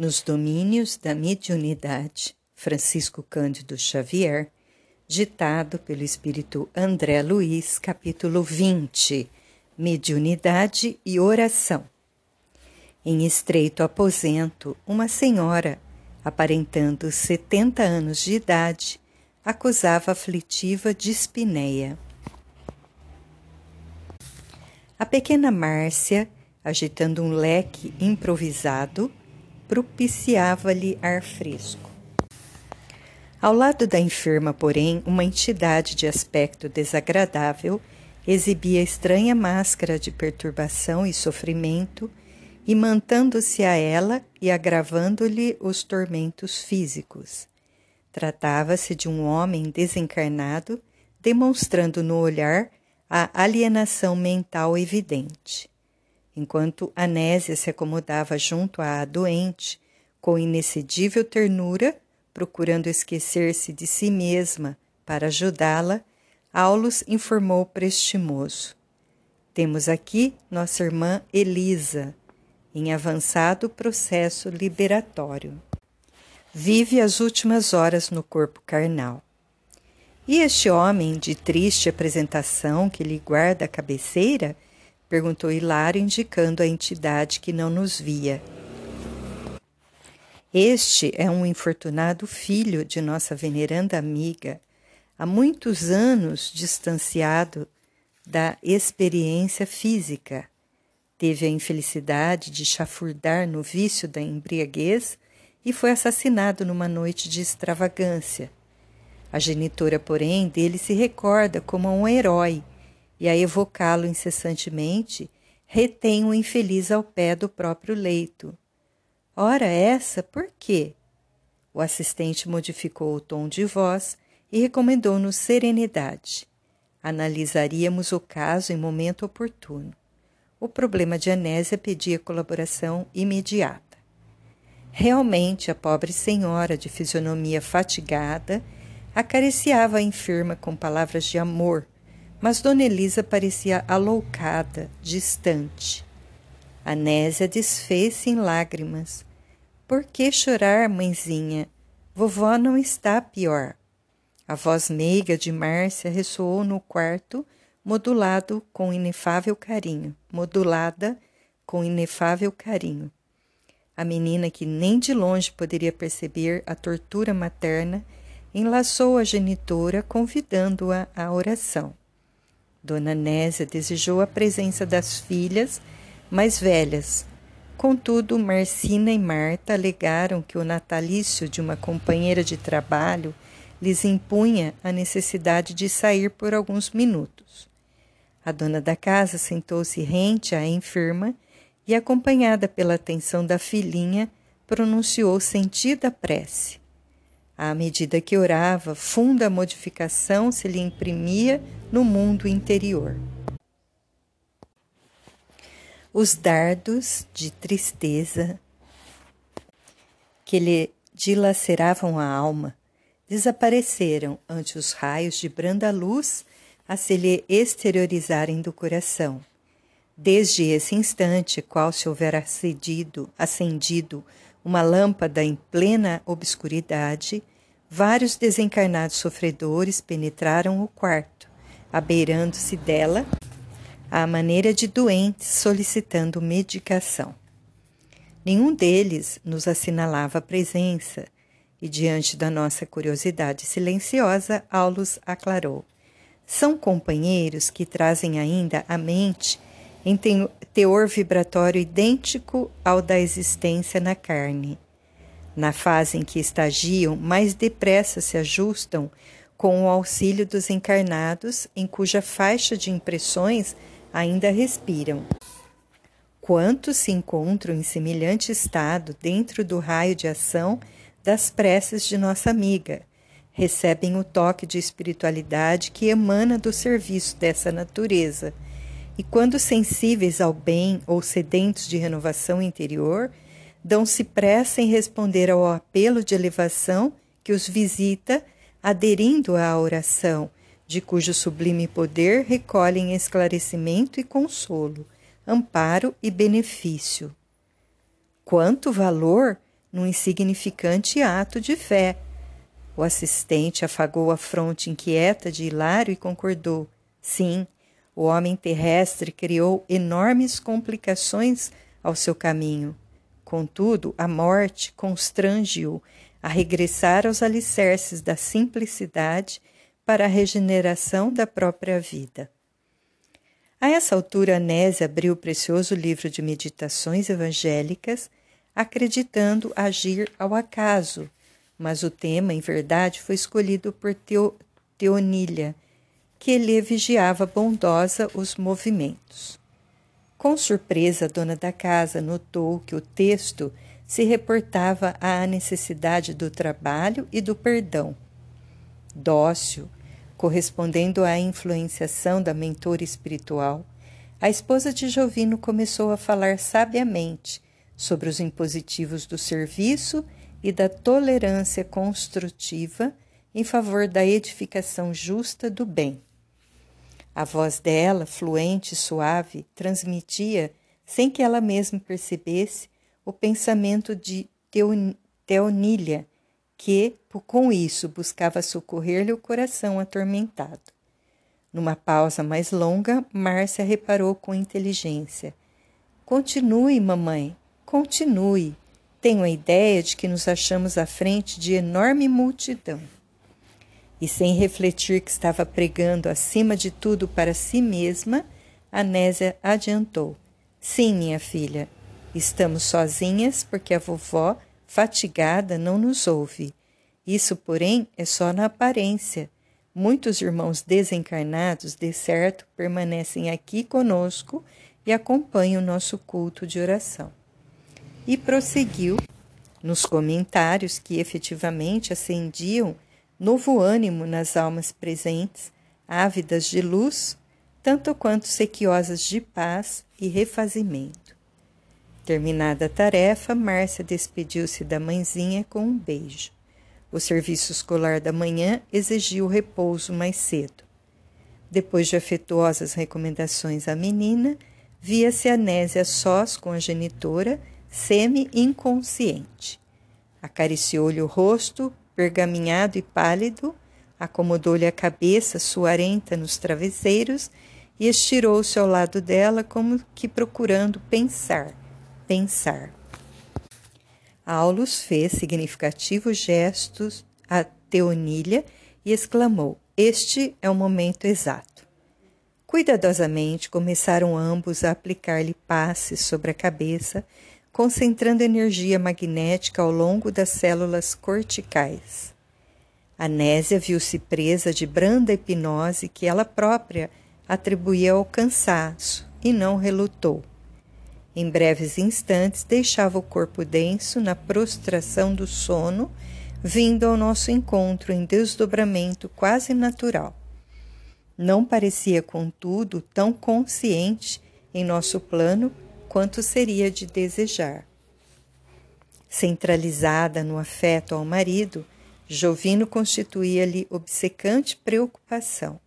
Nos domínios da mediunidade, Francisco Cândido Xavier, ditado pelo espírito André Luiz, capítulo 20, Mediunidade e Oração. Em estreito aposento, uma senhora, aparentando setenta anos de idade, acusava aflitiva dispneia. A pequena Márcia, agitando um leque improvisado, propiciava-lhe ar fresco. Ao lado da enferma, porém, uma entidade de aspecto desagradável exibia estranha máscara de perturbação e sofrimento, imantando-se a ela e agravando-lhe os tormentos físicos. Tratava-se de um homem desencarnado, demonstrando no olhar a alienação mental evidente. Enquanto Anésia se acomodava junto à doente, com inexcedível ternura, procurando esquecer-se de si mesma para ajudá-la, Aulus informou prestimoso. Temos aqui nossa irmã Elisa, em avançado processo liberatório. Vive as últimas horas no corpo carnal. E este homem de triste apresentação que lhe guarda a cabeceira? Perguntou Hilário, indicando a entidade que não nos via. Este é um infortunado filho de nossa veneranda amiga, há muitos anos distanciado da experiência física. Teve a infelicidade de chafurdar no vício da embriaguez e foi assassinado numa noite de extravagância a genitora, porém, dele se recorda como um herói e, a evocá-lo incessantemente, retém o infeliz ao pé do próprio leito. Ora, essa, por quê? O assistente modificou o tom de voz e recomendou-nos serenidade. Analisaríamos o caso em momento oportuno. O problema de Anésia pedia colaboração imediata. Realmente, a pobre senhora, de fisionomia fatigada, Acariciava a enferma com palavras de amor, mas Dona Elisa parecia aloucada, distante. Anésia desfez-se em lágrimas. Por que chorar, mãezinha? Vovó não está pior. A voz meiga de Márcia ressoou no quarto, modulado com inefável carinho, modulada com inefável carinho. A menina que nem de longe poderia perceber a tortura materna enlaçou a genitora, convidando-a à oração. Dona Nésia desejou a presença das filhas mais velhas. Contudo, Marcina e Marta alegaram que o natalício de uma companheira de trabalho lhes impunha a necessidade de sair por alguns minutos. A dona da casa sentou-se rente à enferma e, acompanhada pela atenção da filhinha, pronunciou sentida prece. À medida que orava, funda modificação se lhe imprimia no mundo interior. Os dardos de tristeza que lhe dilaceravam a alma desapareceram ante os raios de branda luz a se lhe exteriorizarem do coração. Desde esse instante, qual se houvera acendido, acendido uma lâmpada em plena obscuridade, vários desencarnados sofredores penetraram o quarto, abeirando-se dela à maneira de doentes solicitando medicação. Nenhum deles nos assinalava a presença, e diante da nossa curiosidade silenciosa, Aulus aclarou: são companheiros que trazem ainda à mente em teor vibratório idêntico ao da existência na carne. Na fase em que estagiam, mais depressa se ajustam com o auxílio dos encarnados, em cuja faixa de impressões ainda respiram. Quantos se encontram em semelhante estado dentro do raio de ação das preces de nossa amiga? Recebem o toque de espiritualidade que emana do serviço dessa natureza e, quando sensíveis ao bem ou sedentos de renovação interior, dão-se pressa em responder ao apelo de elevação que os visita, aderindo à oração, de cujo sublime poder recolhem esclarecimento e consolo, amparo e benefício. Quanto valor num insignificante ato de fé. O assistente afagou a fronte inquieta de Hilário e concordou: sim, o homem terrestre criou enormes complicações ao seu caminho. Contudo, a morte constrange-o a regressar aos alicerces da simplicidade para a regeneração da própria vida. A essa altura, Anésia abriu o precioso livro de meditações evangélicas, acreditando agir ao acaso, mas o tema, em verdade, foi escolhido por Teo, Teonília, que lhe vigiava bondosa os movimentos. Com surpresa, a dona da casa notou que o texto se reportava à necessidade do trabalho e do perdão. Dócil, correspondendo à influenciação da mentora espiritual, a esposa de Jovino começou a falar sabiamente sobre os impositivos do serviço e da tolerância construtiva em favor da edificação justa do bem. A voz dela, fluente e suave, transmitia, sem que ela mesma percebesse, o pensamento de Teonília, que, com isso, buscava socorrer-lhe o coração atormentado. Numa pausa mais longa, Márcia reparou com inteligência. Continue, mamãe, continue. Tenho a ideia de que nos achamos à frente de enorme multidão. E sem refletir que estava pregando acima de tudo para si mesma, Anésia adiantou: Sim, minha filha, estamos sozinhas porque a vovó fatigada, não nos ouve. Isso, porém, é só na aparência. Muitos irmãos desencarnados, de certo, permanecem aqui conosco e acompanham o nosso culto de oração. E prosseguiu nos comentários que efetivamente acendiam novo ânimo nas almas presentes, ávidas de luz, tanto quanto sequiosas de paz e refazimento. Terminada a tarefa, Márcia despediu-se da mãezinha com um beijo. O serviço escolar da manhã exigiu repouso mais cedo. Depois de afetuosas recomendações à menina, via-se Anésia sós com a genitora, semi-inconsciente. Acariciou-lhe o rosto, pergaminhado e pálido, acomodou-lhe a cabeça suarenta nos travesseiros e estirou-se ao lado dela como que procurando pensar pensar. Aulus fez significativos gestos a Teonília e exclamou: Este é o momento exato. Cuidadosamente começaram ambos a aplicar-lhe passes sobre a cabeça, concentrando energia magnética ao longo das células corticais. Anésia viu-se presa de branda hipnose que ela própria atribuía ao cansaço e não relutou. Em breves instantes, deixava o corpo denso na prostração do sono, vindo ao nosso encontro em desdobramento quase natural. Não parecia, contudo, tão consciente em nosso plano quanto seria de desejar. Centralizada no afeto ao marido, Jovino constituía-lhe obcecante preocupação.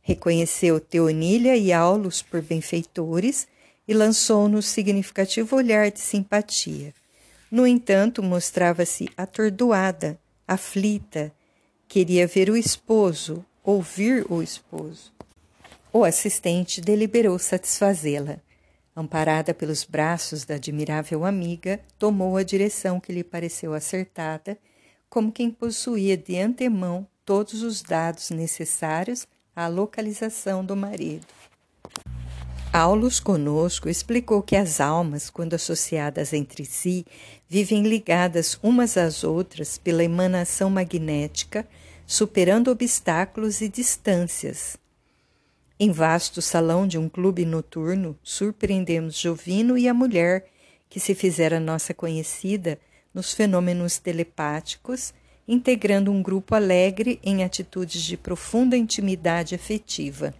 Reconheceu Teonília e Aulus por benfeitores e lançou-nos significativo olhar de simpatia. No entanto, mostrava-se atordoada, aflita, queria ver o esposo, ouvir o esposo. O assistente deliberou satisfazê-la. Amparada pelos braços da admirável amiga, tomou a direção que lhe pareceu acertada, como quem possuía de antemão todos os dados necessários à localização do marido. Aulus conosco explicou que as almas, quando associadas entre si, vivem ligadas umas às outras pela emanação magnética, superando obstáculos e distâncias. Em vasto salão de um clube noturno, surpreendemos Jovino e a mulher, que se fizera nossa conhecida nos fenômenos telepáticos, integrando um grupo alegre em atitudes de profunda intimidade afetiva.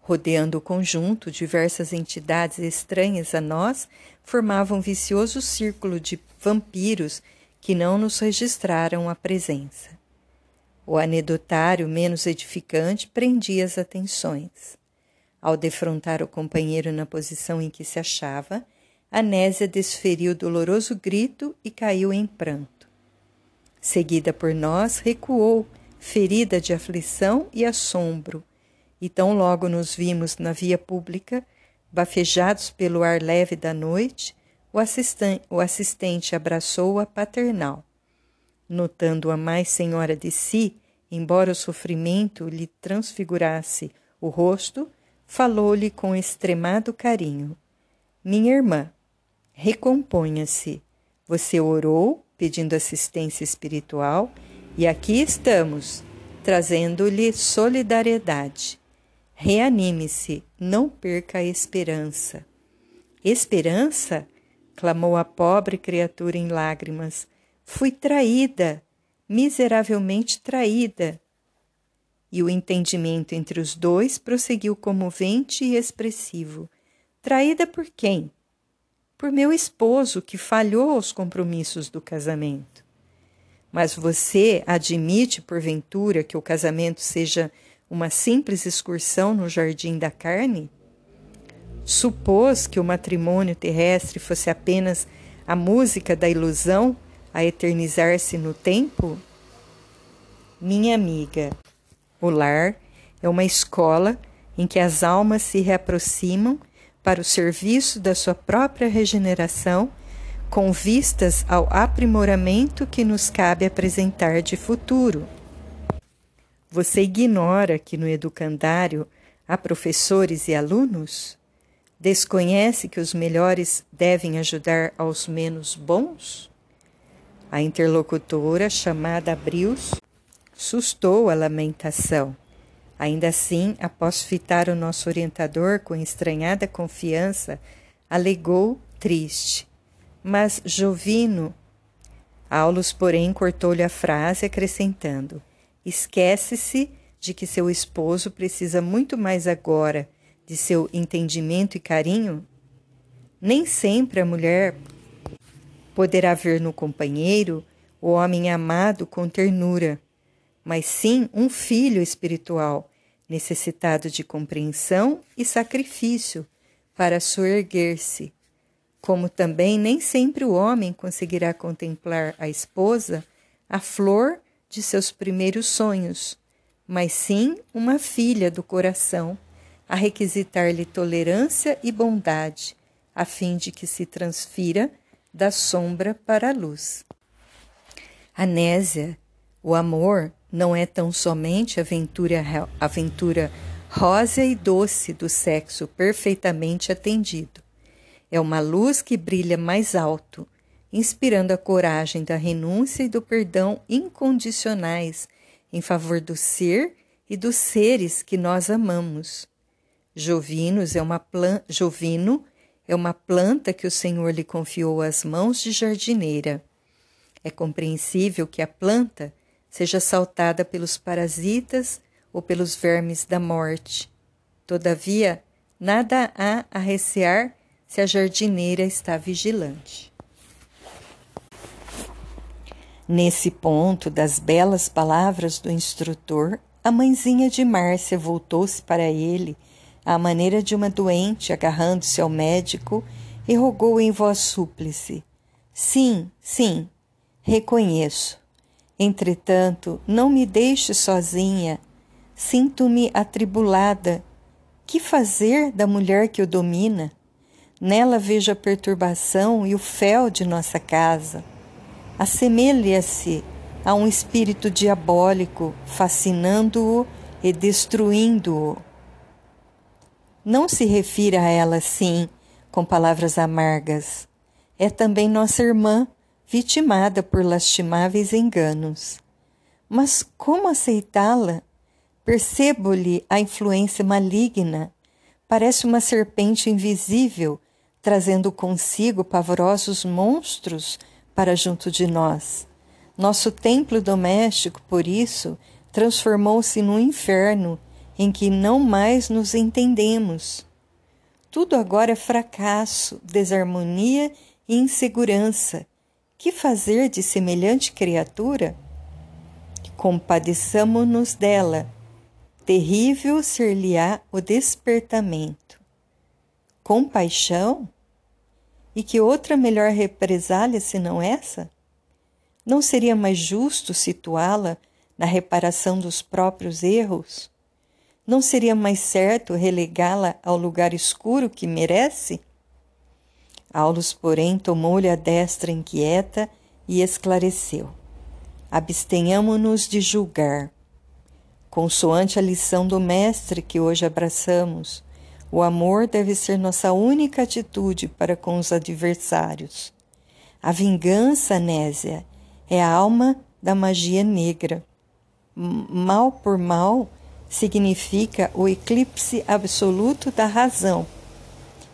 Rodeando o conjunto, diversas entidades estranhas a nós formavam um vicioso círculo de vampiros que não nos registraram a presença. O anedotário menos edificante prendia as atenções. Ao defrontar o companheiro na posição em que se achava, Anésia desferiu doloroso grito e caiu em pranto. Seguida por nós, recuou, ferida de aflição e assombro, e tão logo nos vimos na via pública, bafejados pelo ar leve da noite, o assistente, abraçou-a paternal. Notando-a mais senhora de si, embora o sofrimento lhe transfigurasse o rosto, falou-lhe com extremado carinho: Minha irmã, recomponha-se. Você orou pedindo assistência espiritual e aqui estamos, trazendo-lhe solidariedade. Reanime-se, não perca a esperança. Esperança? clamou a pobre criatura em lágrimas. Fui traída, miseravelmente traída. E o entendimento entre os dois prosseguiu comovente e expressivo. Traída por quem? Por meu esposo, que falhou aos compromissos do casamento. Mas você admite, porventura, que o casamento seja uma simples excursão no jardim da carne? Supôs que o matrimônio terrestre fosse apenas a música da ilusão a eternizar-se no tempo? Minha amiga, o lar é uma escola em que as almas se reaproximam para o serviço da sua própria regeneração, com vistas ao aprimoramento que nos cabe apresentar de futuro. Você ignora que no educandário há professores e alunos? Desconhece que os melhores devem ajudar aos menos bons? A interlocutora, chamada Abrius, sustou a lamentação. Ainda assim, após fitar o nosso orientador com estranhada confiança, alegou triste. Mas Jovino. Aulus, porém, cortou-lhe a frase, acrescentando: Esquece-se de que seu esposo precisa muito mais agora de seu entendimento e carinho? Nem sempre a mulher poderá ver no companheiro o homem amado com ternura, mas sim um filho espiritual, necessitado de compreensão e sacrifício para soerguer-se. Como também nem sempre o homem conseguirá contemplar a esposa a flor de seus primeiros sonhos, mas sim uma filha do coração, a requisitar-lhe tolerância e bondade, a fim de que se transfira da sombra para a luz. Anésia, o amor não é tão somente aventura, aventura rósea e doce do sexo perfeitamente atendido. É uma luz que brilha mais alto, inspirando a coragem da renúncia e do perdão incondicionais em favor do ser e dos seres que nós amamos. Jovinos é uma plan... Jovino é uma planta que o Senhor lhe confiou às mãos de jardineira. É compreensível que a planta seja saltada pelos parasitas ou pelos vermes da morte. Todavia, nada há a recear se a jardineira está vigilante. Nesse ponto das belas palavras do instrutor, a mãezinha de Márcia voltou-se para ele, à maneira de uma doente, agarrando-se ao médico, e rogou em voz súplice: Sim, sim, reconheço. Entretanto, não me deixe sozinha. Sinto-me atribulada. Que fazer da mulher que o domina? Nela vejo a perturbação e o fel de nossa casa assemelha-se a um espírito diabólico, fascinando-o e destruindo-o. Não se refira a ela assim, com palavras amargas. É também nossa irmã, vitimada por lastimáveis enganos. Mas como aceitá-la? Percebo-lhe a influência maligna. Parece uma serpente invisível, trazendo consigo pavorosos monstros para junto de nós. Nosso templo doméstico, por isso, transformou-se num inferno em que não mais nos entendemos. Tudo agora é fracasso, desarmonia e insegurança. Que fazer de semelhante criatura? Compadeçamo-nos dela. Terrível ser-lhe-á o despertamento. Compaixão? E que outra melhor represália senão essa? Não seria mais justo situá-la na reparação dos próprios erros? Não seria mais certo relegá-la ao lugar escuro que merece? Aulus, porém, tomou-lhe a destra inquieta e esclareceu: Abstenhamo-nos de julgar. Consoante a lição do Mestre que hoje abraçamos, o amor deve ser nossa única atitude para com os adversários. A vingança, Nésia, é a alma da magia negra. Mal por mal, significa o eclipse absoluto da razão.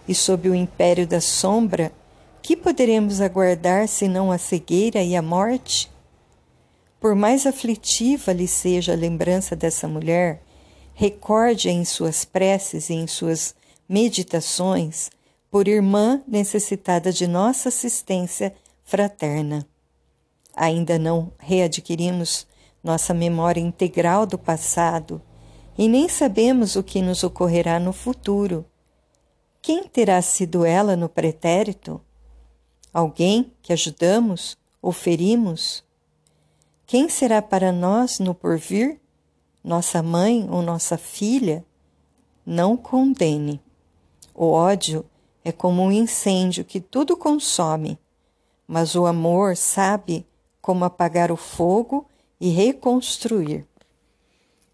E sob o império da sombra, que poderemos aguardar senão a cegueira e a morte? Por mais aflitiva lhe seja a lembrança dessa mulher, recorde-a em suas preces e em suas meditações por irmã necessitada de nossa assistência fraterna. Ainda não readquirimos nossa memória integral do passado e nem sabemos o que nos ocorrerá no futuro. Quem terá sido ela no pretérito? Alguém que ajudamos ou ferimos? Quem será para nós no porvir? Nossa mãe ou nossa filha? Não condene. O ódio é como um incêndio que tudo consome, mas o amor sabe como apagar o fogo e reconstruir.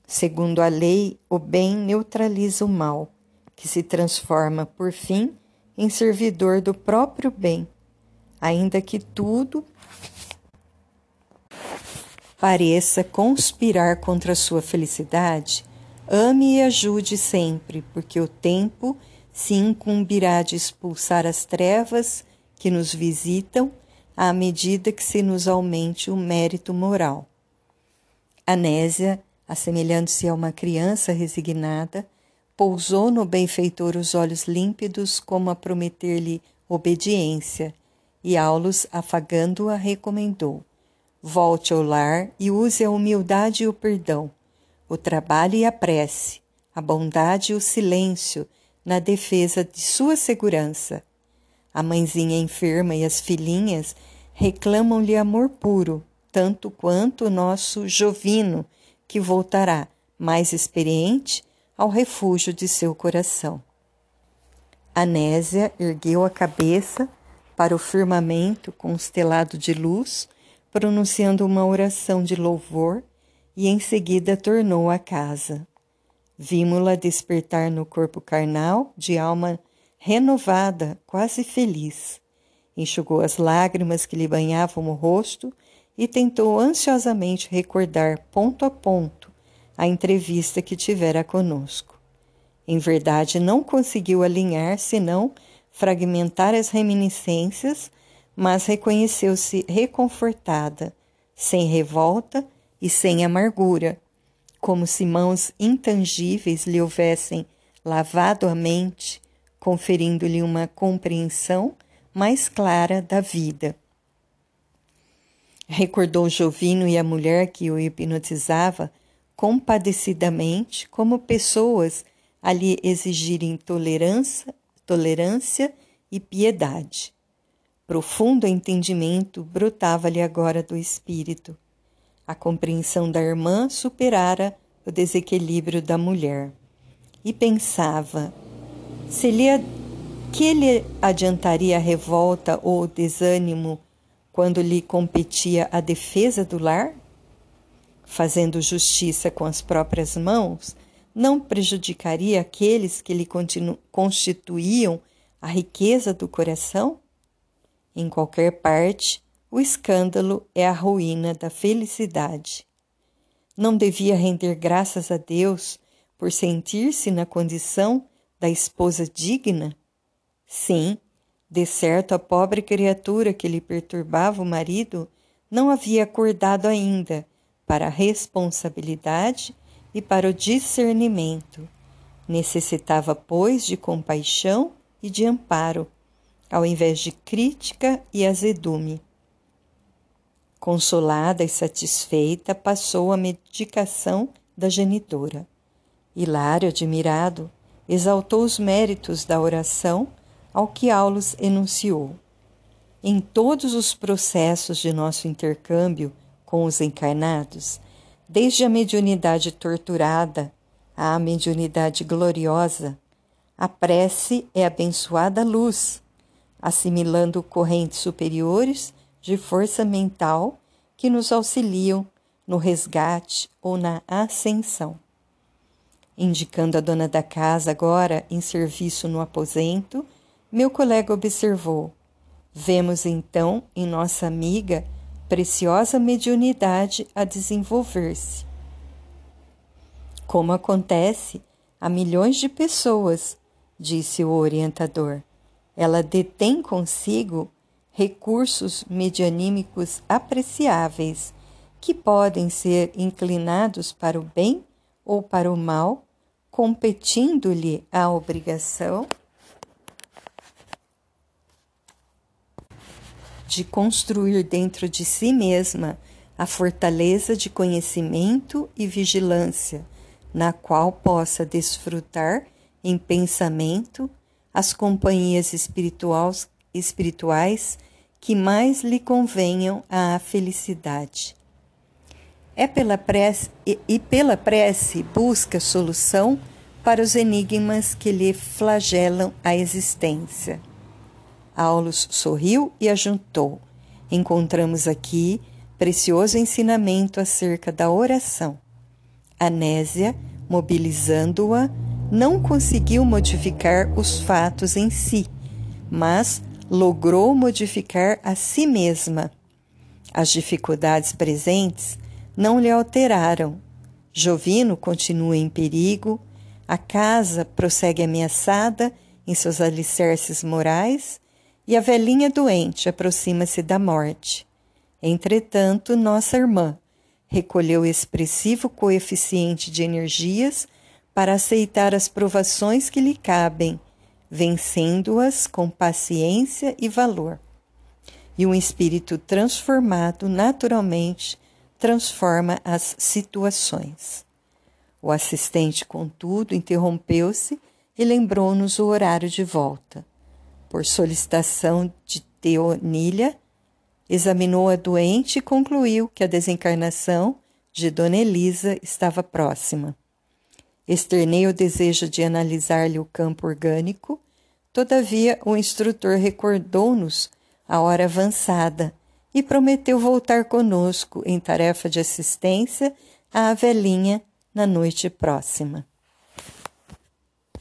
Segundo a lei, o bem neutraliza o mal, que se transforma, por fim, em servidor do próprio bem, ainda que tudo pareça conspirar contra a sua felicidade, ame e ajude sempre, porque o tempo se incumbirá de expulsar as trevas que nos visitam à medida que se nos aumente o mérito moral. Anésia assemelhando-se a uma criança resignada, pousou no benfeitor os olhos límpidos como a prometer-lhe obediência, e Aulus, afagando-a, recomendou: Volte ao lar e use a humildade e o perdão, o trabalho e a prece, a bondade e o silêncio na defesa de sua segurança. A mãezinha enferma e as filhinhas reclamam-lhe amor puro, tanto quanto o nosso Jovino, que voltará, mais experiente, ao refúgio de seu coração. Anésia ergueu a cabeça para o firmamento constelado de luz, pronunciando uma oração de louvor e em seguida tornou à casa. Vimos-la despertar no corpo carnal, de alma renovada, quase feliz. Enxugou as lágrimas que lhe banhavam o rosto e tentou ansiosamente recordar ponto a ponto a entrevista que tivera conosco. Em verdade, não conseguiu alinhar, senão fragmentar as reminiscências, mas reconheceu-se reconfortada, sem revolta e sem amargura, como se mãos intangíveis lhe houvessem lavado a mente, conferindo-lhe uma compreensão mais clara da vida. Recordou Jovino e a mulher que o hipnotizava compadecidamente, como pessoas a lhe exigirem tolerância, tolerância e piedade. Profundo entendimento brotava-lhe agora do espírito. A compreensão da irmã superara o desequilíbrio da mulher. E pensava: se lhe, que lhe adiantaria a revolta ou o desânimo quando lhe competia a defesa do lar? Fazendo justiça com as próprias mãos, não prejudicaria aqueles que lhe constituíam a riqueza do coração? Em qualquer parte, o escândalo é a ruína da felicidade. Não devia render graças a Deus por sentir-se na condição da esposa digna? Sim, de certo, a pobre criatura que lhe perturbava o marido não havia acordado ainda para a responsabilidade e para o discernimento. Necessitava, pois, de compaixão e de amparo, ao invés de crítica e azedume. Consolada e satisfeita, passou a medicação da genitora. Hilário, admirado, exaltou os méritos da oração ao que Aulus enunciou. Em todos os processos de nosso intercâmbio com os encarnados, desde a mediunidade torturada à mediunidade gloriosa, a prece é abençoada luz, assimilando correntes superiores de força mental que nos auxiliam no resgate ou na ascensão. Indicando a dona da casa agora em serviço no aposento, meu colega observou: Vemos então em nossa amiga preciosa mediunidade a desenvolver-se. Como acontece a milhões de pessoas, disse o orientador. Ela detém consigo recursos medianímicos apreciáveis que podem ser inclinados para o bem ou para o mal, competindo-lhe a obrigação de construir dentro de si mesma a fortaleza de conhecimento e vigilância, na qual possa desfrutar em pensamento as companhias espirituais, que mais lhe convenham à felicidade. É pela prece, e pela prece busca solução para os enigmas que lhe flagelam a existência. Aulus sorriu e ajuntou. Encontramos aqui precioso ensinamento acerca da oração. Anésia, mobilizando-a, não conseguiu modificar os fatos em si, mas logrou modificar a si mesma. As dificuldades presentes não lhe alteraram. Jovino continua em perigo, a casa prossegue ameaçada em seus alicerces morais e a velhinha doente aproxima-se da morte. Entretanto, nossa irmã recolheu expressivo coeficiente de energias para aceitar as provações que lhe cabem, vencendo-as com paciência e valor. E um espírito transformado naturalmente transforma as situações. O assistente, contudo, interrompeu-se e lembrou-nos o horário de volta por solicitação de Teonília, examinou a doente e concluiu que a desencarnação de Dona Elisa estava próxima. Externei o desejo de analisar-lhe o campo orgânico, todavia o instrutor recordou-nos a hora avançada e prometeu voltar conosco em tarefa de assistência à velhinha na noite próxima.